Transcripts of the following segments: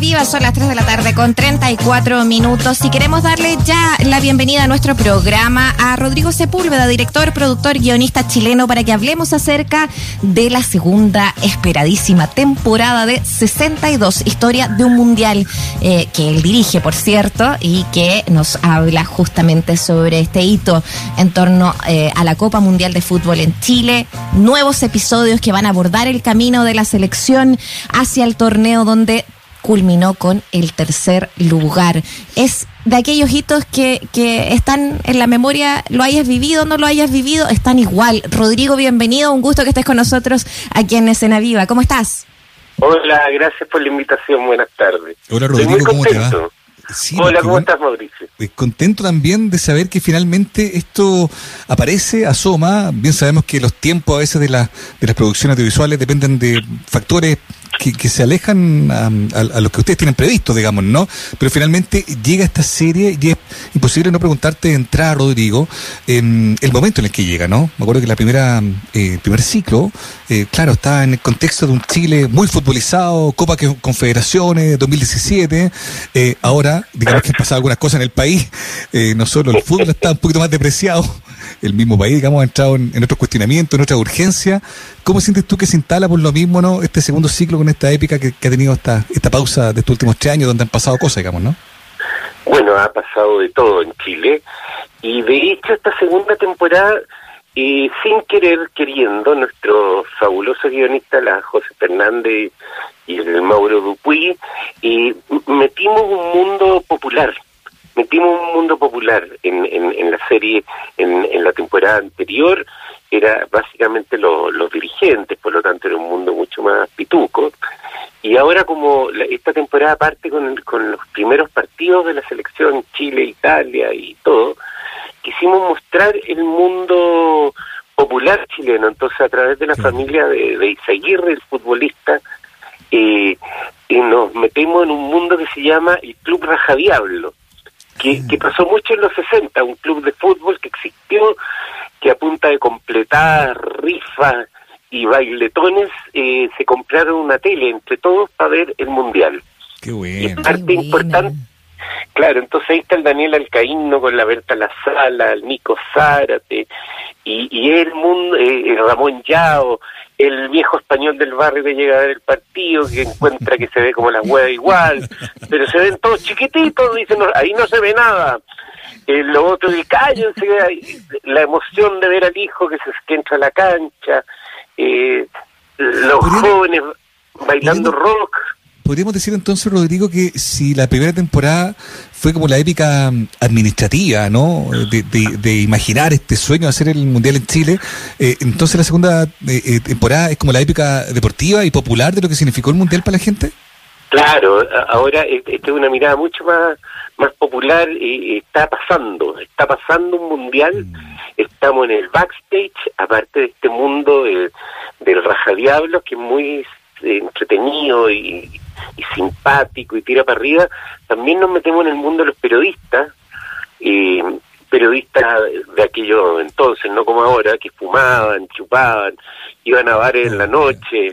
Viva, son las 3 de la tarde con 34 minutos. Y queremos darle ya la bienvenida a nuestro programa a Rodrigo Sepúlveda, director, productor, guionista chileno, para que hablemos acerca de la segunda esperadísima temporada de 62, historia de un mundial eh, que él dirige, por cierto, y que nos habla justamente sobre este hito en torno eh, a la Copa Mundial de Fútbol en Chile, nuevos episodios que van a abordar el camino de la selección hacia el torneo donde culminó con el tercer lugar. Es de aquellos hitos que, que están en la memoria, lo hayas vivido o no lo hayas vivido, están igual. Rodrigo, bienvenido, un gusto que estés con nosotros aquí en Escena Viva. ¿Cómo estás? Hola, gracias por la invitación, buenas tardes. Hola Rodrigo, ¿cómo te va? Hola, ¿cómo estás, Mauricio? Contento también de saber que finalmente esto aparece, asoma. Bien sabemos que los tiempos a veces de, la, de las producciones audiovisuales dependen de factores que, se alejan a, los que ustedes tienen previsto, digamos, ¿no? Pero finalmente llega esta serie y es imposible no preguntarte de entrada, Rodrigo, en el momento en el que llega, ¿no? Me acuerdo que la primera, eh, primer ciclo, eh, claro, está en el contexto de un Chile muy futbolizado, Copa Confederaciones 2017, eh, ahora, digamos que han pasado algunas cosas en el país, no solo el fútbol está un poquito más depreciado, el mismo país, digamos, ha entrado en, en otros cuestionamientos, en otra urgencia. ¿Cómo sientes tú que se instala por lo mismo, ¿no? Este segundo ciclo con esta épica que, ha tenido esta, esta pausa de estos últimos tres años donde han pasado cosas, digamos, ¿no? Bueno, ha pasado de todo en Chile y de hecho esta segunda temporada, y sin querer, queriendo, nuestro fabuloso guionista, la José Fernández y el Mauro Dupuy, y metimos un mundo popular, metimos un mundo popular en, en, la serie en, en la temporada anterior, era básicamente los dirigentes, por lo tanto era un mundo mucho más pituco. Y ahora como esta temporada parte con, con los primeros partidos de la selección Chile, Italia y todo, quisimos mostrar el mundo popular chileno. Entonces a través de la familia de, de Isaguirre, el futbolista, eh, y nos metemos en un mundo que se llama el Club Rajadiablo, que, que pasó mucho en los 60, un club de fútbol que existió que a punta de completar rifas y bailetones eh, se compraron una tele entre todos para ver el mundial. Qué bueno. parte importante. Claro, entonces ahí está el Daniel Alcaíno con la Berta La Sala, el Nico Zárate, y, y el mundo, eh, Ramón Yao, el viejo español del barrio que llega a ver el partido, que encuentra que se ve como la hueá igual, pero se ven todos chiquititos, dicen, ahí no se ve nada. Eh, lo otro, el cállense, la emoción de ver al hijo que, se, que entra a la cancha, eh, los jóvenes bailando rock. Podríamos decir entonces, Rodrigo, que si la primera temporada fue como la épica mm, administrativa, ¿no? De, imaginar este sueño de hacer el Mundial en Chile, eh, entonces la segunda eh, temporada es como la épica deportiva y popular de lo que significó el Mundial para la gente. Claro, ahora esta es una mirada mucho más más popular y, está pasando, está pasando un mundial, mm. estamos en el backstage, aparte de este mundo del rajadiablo que es muy eh, entretenido y, simpático y tira para arriba, también nos metemos en el mundo de los periodistas, y periodistas de aquello entonces, no como ahora, que fumaban, chupaban, iban a bares en la noche,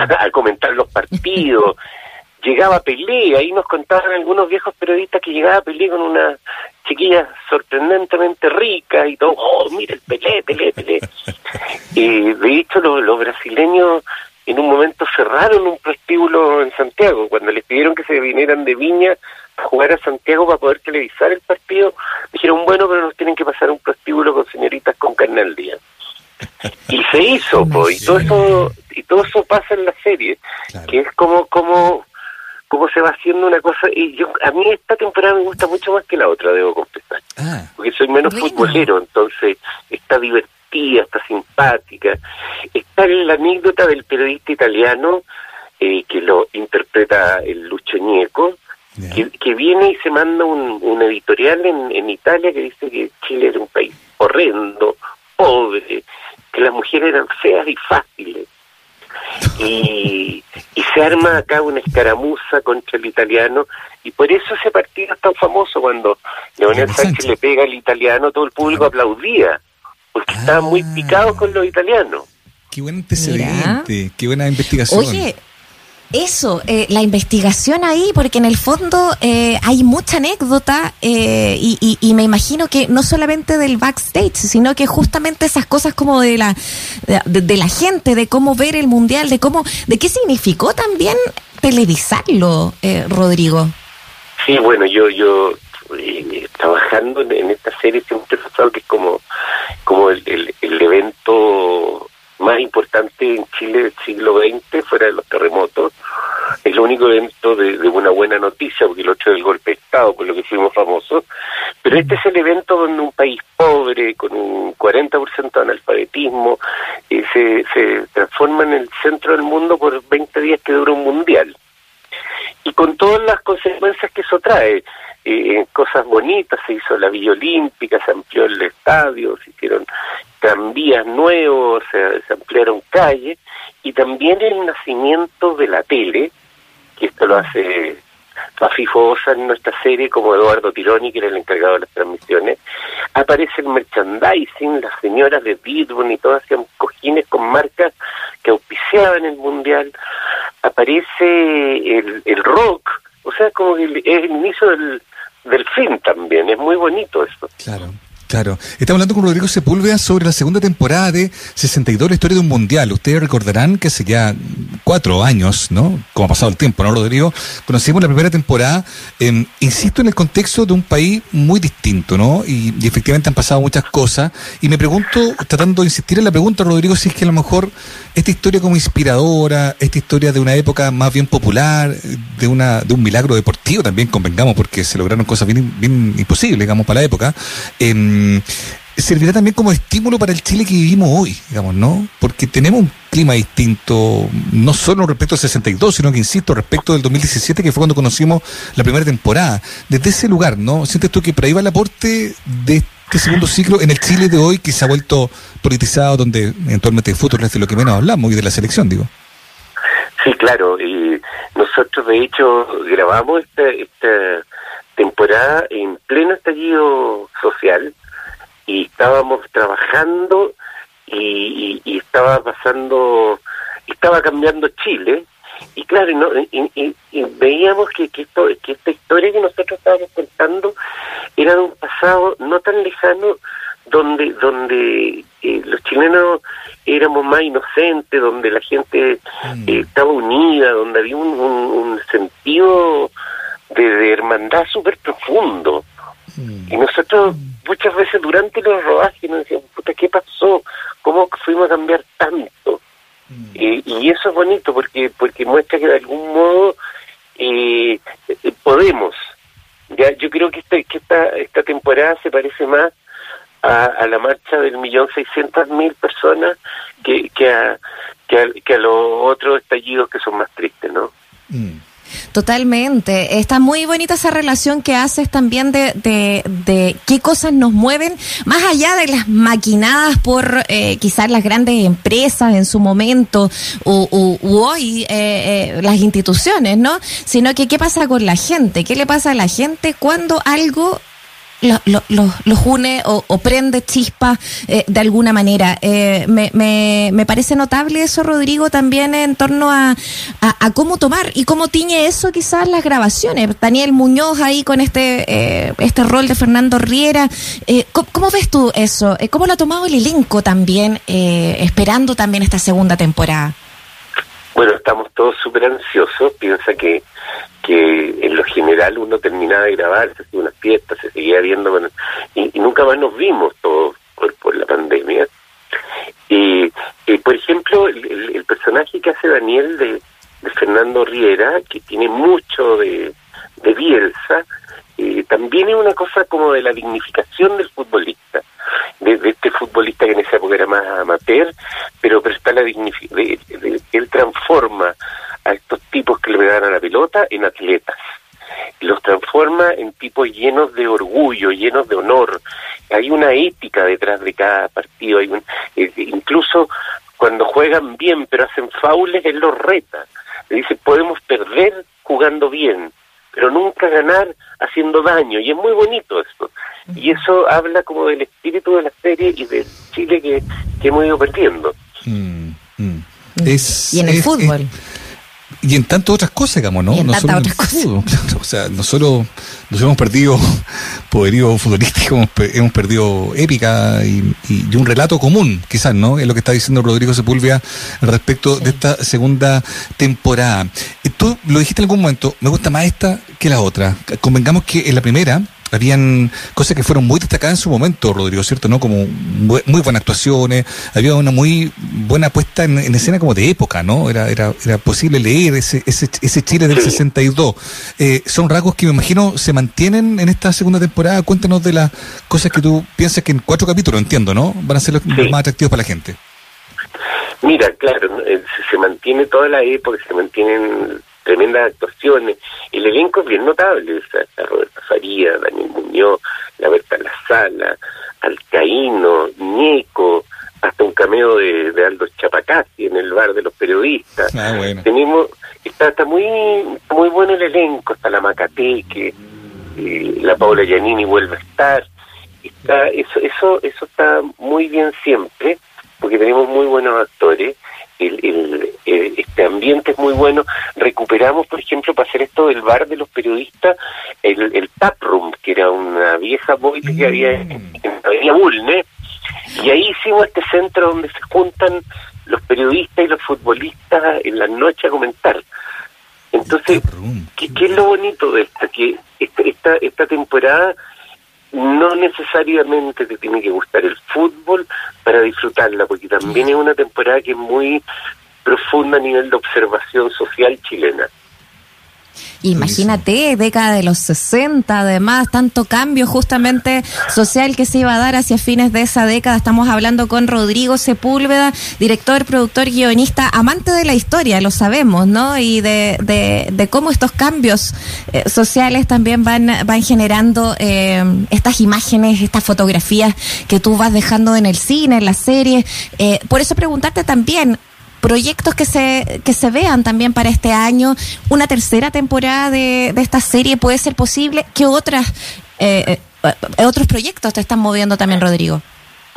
a, comentar los partidos. llegaba Pelé, ahí nos contaban algunos viejos periodistas que llegaba Pelé con una chiquilla sorprendentemente rica y todo, oh, mira el Pelé, Pelé, Pelé. y de hecho los, brasileños en un momento cerraron un prostíbulo en Santiago, cuando les pidieron que se vinieran de Viña a jugar a Santiago para poder televisar el partido, dijeron, bueno, pero nos tienen que pasar un prostíbulo con señoritas con carne día. Y se hizo, pues, y todo eso y todo eso pasa en la serie, que es como como cómo se va haciendo una cosa. Y yo a mí esta temporada me gusta mucho más que la otra, debo confesar. Ah. porque soy menos futbolero, entonces está divertida, está simpática. Está la anécdota del periodista italiano eh, que lo interpreta el Lucho Ñeco. Que, viene y se manda un, un editorial en, en Italia que dice que Chile era un país horrendo, pobre, que las mujeres eran feas y fáciles y, se arma acá una escaramuza contra el italiano y por eso ese partido es tan famoso cuando Leonel Sánchez le pega al italiano todo el público aplaudía porque estaban muy picados con los italianos. Qué buen antecedente qué buena investigación. Oye Eso, eh, la investigación ahí, porque en el fondo eh, hay mucha anécdota eh, y, me imagino que no solamente del backstage, sino que justamente esas cosas como de la de, la gente, de cómo ver el mundial, de cómo, de qué significó también televisarlo, Rodrigo. Sí, bueno, yo yo trabajando en, esta serie siempre pensado que es como como el, el evento más importante en Chile del siglo XX, fuera de los terremotos. Es el único evento de, una buena noticia, porque el otro es el golpe de Estado, por lo que fuimos famosos. Pero este es el evento donde un país pobre, con un 40% de analfabetismo, eh, se, se transforma en el centro del mundo por 20 días que dura un mundial. Y con todas las consecuencias que eso trae. Eh, cosas bonitas, se hizo la Villa Olímpica, se amplió el estadio, se hicieron tranvías nuevos, se, ampliaron calles, y también el nacimiento de la tele, que esto lo hace Rafi Fosa en nuestra serie, como Eduardo Tironi, que era el encargado de las transmisiones, aparece el merchandising, las señoras de Bidburn y todas hacían cojines con marcas que auspiciaban el mundial, aparece el, rock, o sea, como es el inicio del, del fin también, es muy bonito eso. Claro. Claro. Estamos hablando con Rodrigo Sepúlveda sobre la segunda temporada de 62, la historia de un mundial. Ustedes recordarán que hace ya cuatro años, ¿no? Como ha pasado el tiempo, ¿no, Rodrigo? Conocimos la primera temporada, eh, insisto, en el contexto de un país muy distinto, ¿no? Y, efectivamente han pasado muchas cosas. Y me pregunto, tratando de insistir en la pregunta, Rodrigo, si es que a lo mejor esta historia como inspiradora, esta historia de una época más bien popular, de una de un milagro deportivo también, convengamos, porque se lograron cosas bien, bien imposibles, digamos, para la época. Eh, Mm, servirá también como estímulo para el Chile que vivimos hoy, digamos, ¿no? Porque tenemos un clima distinto, no solo respecto al 62, sino que, insisto, respecto del 2017, que fue cuando conocimos la primera temporada. Desde ese lugar, ¿no? ¿Sientes tú que por ahí va el aporte de este segundo ciclo en el Chile de hoy, que se ha vuelto politizado, donde eventualmente de fútbol es de lo que menos hablamos y de la selección, digo? Sí, claro. Y nosotros, de hecho, grabamos esta, esta temporada en pleno estallido social y estábamos trabajando y, estaba pasando, estaba cambiando Chile y claro, y, veíamos que, que, esto, que esta historia que nosotros estábamos contando era de un pasado no tan lejano donde donde eh, los chilenos éramos más inocentes, donde la gente mm. eh, estaba unida, donde había un, un, sentido de, hermandad súper profundo. Mm. Y nosotros muchas veces durante los rodajes nos decíamos, puta, ¿qué pasó? ¿Cómo fuimos a cambiar tanto? Mm. y eso es bonito porque porque muestra que de algún modo eh, eh, podemos. ya Yo creo que, este, que esta, esta temporada se parece más a, la marcha del millón seiscientas mil personas que, que, a, que, a, los otros estallidos que son más tristes, ¿no? Mm. Totalmente. Está muy bonita esa relación que haces también de, de, qué cosas nos mueven, más allá de las maquinadas por eh, quizás las grandes empresas en su momento o, hoy eh, eh, las instituciones, ¿no? Sino que qué pasa con la gente, qué le pasa a la gente cuando algo los lo, une o, prende chispa eh, de alguna manera. Eh, me, me, parece notable eso, Rodrigo, también en torno a, a, cómo tomar y cómo tiñe eso quizás las grabaciones. Daniel Muñoz ahí con este, eh, este rol de Fernando Riera. ¿cómo, ¿cómo, ves tú eso? ¿Cómo lo ha tomado el elenco también, esperando también esta segunda temporada? Bueno, estamos todos súper ansiosos. Piensa que que en lo general uno terminaba de grabar, se hacía unas fiestas, se seguía viendo, y, nunca más nos vimos todos por, la pandemia. Y, por ejemplo, el, personaje que hace Daniel de, Fernando Riera, que tiene mucho de, de Bielsa, eh, también es una cosa como de la dignificación del futbolista, de, este futbolista que en esa época era más amateur, pero, pero está la él transforma a estos tipos que le en atletas. Los transforma en tipos llenos de orgullo, llenos de honor. Hay una ética detrás de cada partido. Hay un, eh, incluso cuando juegan bien pero hacen faules, él los reta. Le dice, podemos perder jugando bien, pero nunca ganar haciendo daño. Y es muy bonito esto. Y eso habla como del espíritu de la serie y del Chile que, hemos ido perdiendo. Mm, mm. y en el fútbol y en tantas otras cosas, digamos, ¿no? Y en no solo fútbol, o sea, no solo nos hemos perdido poderío futbolístico, hemos, pe- hemos perdido épica y, y- y un relato común, quizás, ¿no? Es lo que está diciendo Rodrigo Sepúlveda al respecto de esta segunda temporada. Y tú lo dijiste en algún momento, me gusta más esta que la otra. Convengamos que en la primera habían cosas que fueron muy destacadas en su momento, Rodrigo, ¿cierto? ¿No? Como muy buenas actuaciones, había una muy buena puesta en, en escena como de época, ¿no? Era, era, era posible leer ese, ese, ese Chile del Sí. 62. Eh, son rasgos que me imagino se mantienen en esta segunda temporada. Cuéntanos de las cosas que tú piensas que en cuatro capítulos, entiendo, ¿no? Van a ser los, Sí. los más atractivos para la gente. Mira, claro. Eh, se mantiene toda la época, se mantienen tremendas actuaciones. El elenco es bien notable, o sea, está Roberto Faría, Daniel Muñoz, la Berta La Sala, Alcaíno, Ñeco, hasta un cameo de, de Aldo Chapacasi en el bar de los periodistas. Ah, bueno. Tenemos, está, está muy, muy bueno el elenco, está la Macateque, eh, la Paula Giannini vuelve a estar. Está, eso, eso, eso está muy bien siempre, porque tenemos muy buenos actores. El, el- el- este ambiente es muy bueno. Recuperamos, por ejemplo, para hacer esto del bar de los periodistas, el, el tap room, que era una vieja boile que había en, en Avenida Bulne, y ahí hicimos este centro donde se juntan los periodistas y los futbolistas en la noche a comentar. Entonces. ¿qué, qué es lo bonito de esta? Que esta, esta, esta temporada no necesariamente te tiene que gustar el fútbol para disfrutarla, porque también es una temporada que es muy profunda a nivel de observación social chilena. Imagínate, década de los 60, además, tanto cambio justamente social que se iba a dar hacia fines de esa década. Estamos hablando con Rodrigo Sepúlveda, director, productor, guionista, amante de la historia, lo sabemos, ¿no? Y de, de, cómo estos cambios eh, sociales también van, van generando eh, estas imágenes, estas fotografías que tú vas dejando en el cine, en la serie. Eh, por eso preguntarte también, proyectos que se que se vean también para este año. Una tercera temporada de, de esta serie puede ser posible. Qué otras eh, eh, otros proyectos te están moviendo también Rodrigo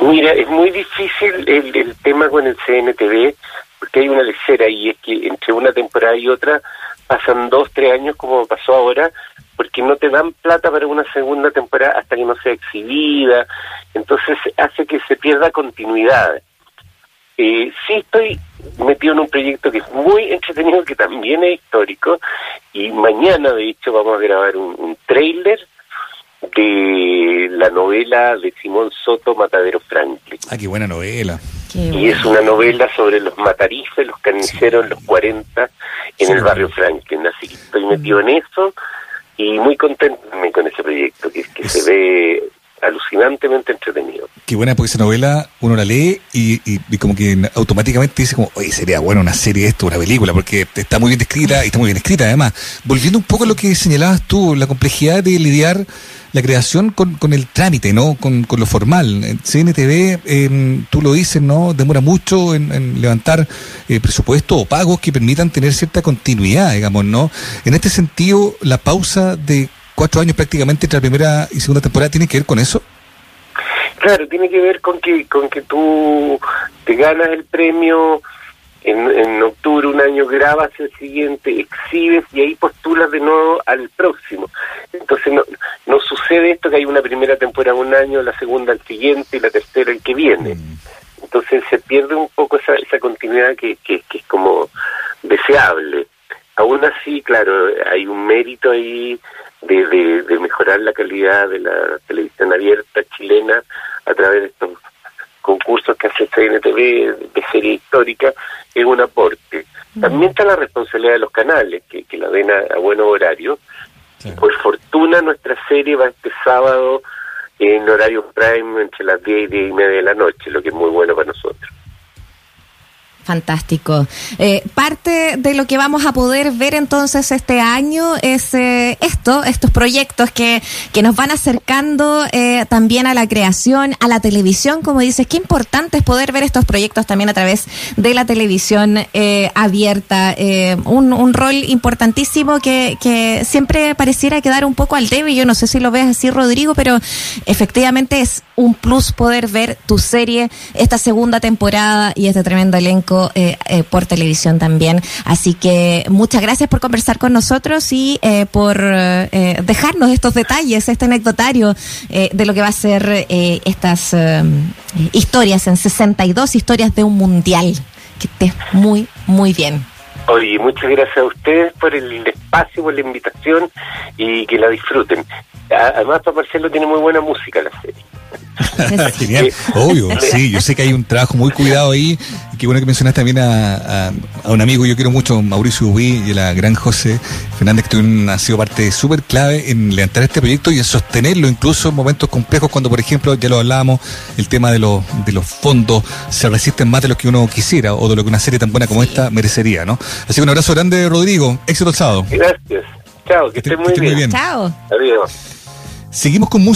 Mira, es muy difícil el, el tema con el CNTV, porque hay una lecera y es que entre una temporada y otra pasan dos, tres años como pasó ahora, porque no te dan plata para una segunda temporada hasta que no sea exhibida, entonces hace que se pierda continuidad. Eh, sí estoy metido en un proyecto que es muy entretenido, que también es histórico, y mañana de hecho vamos a grabar un, un trailer de la novela de Simón Soto, Matadero Franklin. Ah, qué buena novela. Qué Y es una novela sobre los matarifes, los carniceros en los 40 en Sí. el barrio Franklin. Así que estoy metido en eso y muy contento también con ese proyecto, que, que se ve alucinantemente entretenido. Qué buena, porque esa novela uno la lee y, como que automáticamente dice como, oye, sería bueno una serie esto, una película, porque está muy bien descrita y está muy bien escrita además. Volviendo un poco a lo que señalabas tú, la complejidad de lidiar la creación con, con el trámite, ¿no? Con, con lo formal. CNTV, eh, tú lo dices, ¿no? Demora mucho en, en levantar eh, presupuestos o pagos que permitan tener cierta continuidad, digamos, ¿no? En este sentido, la pausa de cuatro años prácticamente entre la primera y segunda temporada tiene que ver con eso. Claro, tiene que ver con que con que tú te ganas el premio en, en octubre un año, grabas el siguiente, exhibes y ahí postulas de nuevo al próximo. Entonces no, no sucede esto que hay una primera temporada un año, la segunda al siguiente y la tercera el que viene. Entonces se pierde un poco esa, esa continuidad que, que, que es como deseable. Aún así, claro, hay un mérito ahí de, de, de mejorar la calidad de la televisión abierta chilena a través de estos concursos que hace CNTV de serie histórica, es un aporte. También está la responsabilidad de los canales, que, que la den a, a buenos horarios. Por fortuna nuestra serie va este sábado en horario prime entre las 10 y 10 y media de la noche, lo que es muy bueno para nosotros. Fantástico. Eh, parte de lo que vamos a poder ver entonces este año es eh, esto, estos proyectos que, que nos van acercando eh, también a la creación, a la televisión, como dices, qué importante es poder ver estos proyectos también a través de la televisión abierta. Un, un rol importantísimo que, que siempre pareciera quedar un poco al debe. Yo no sé si lo ves así, Rodrigo, pero efectivamente es un plus poder ver tu serie, esta segunda temporada y este tremendo elenco eh, eh, por televisión también. Así que muchas gracias por conversar con nosotros y eh, por eh, dejarnos estos detalles, este anecdotario eh, de lo que va a ser eh, estas eh, historias en 62 historias de un mundial. Que estés muy, muy bien. Oye, muchas gracias a ustedes por el espacio, por la invitación y que la disfruten. Además, para Marcelo tiene muy buena música la serie. Genial, obvio, sí, yo sé que hay un trabajo muy cuidado ahí, qué bueno que mencionaste también a, a- a un amigo que yo quiero mucho, Mauricio Ubí y a la gran José Fernández, que tuvieron- ha sido parte súper clave en levantar este proyecto y en sostenerlo incluso en momentos complejos cuando, por ejemplo, ya lo hablábamos, el tema de los, de los fondos se resisten más de lo que uno quisiera o de lo que una serie tan buena como esta merecería, ¿no? Así que un abrazo grande, Rodrigo, éxito el sábado. Gracias. Chao, que Que muy muy bien. bien. Chao. Adiós. Seguimos con música.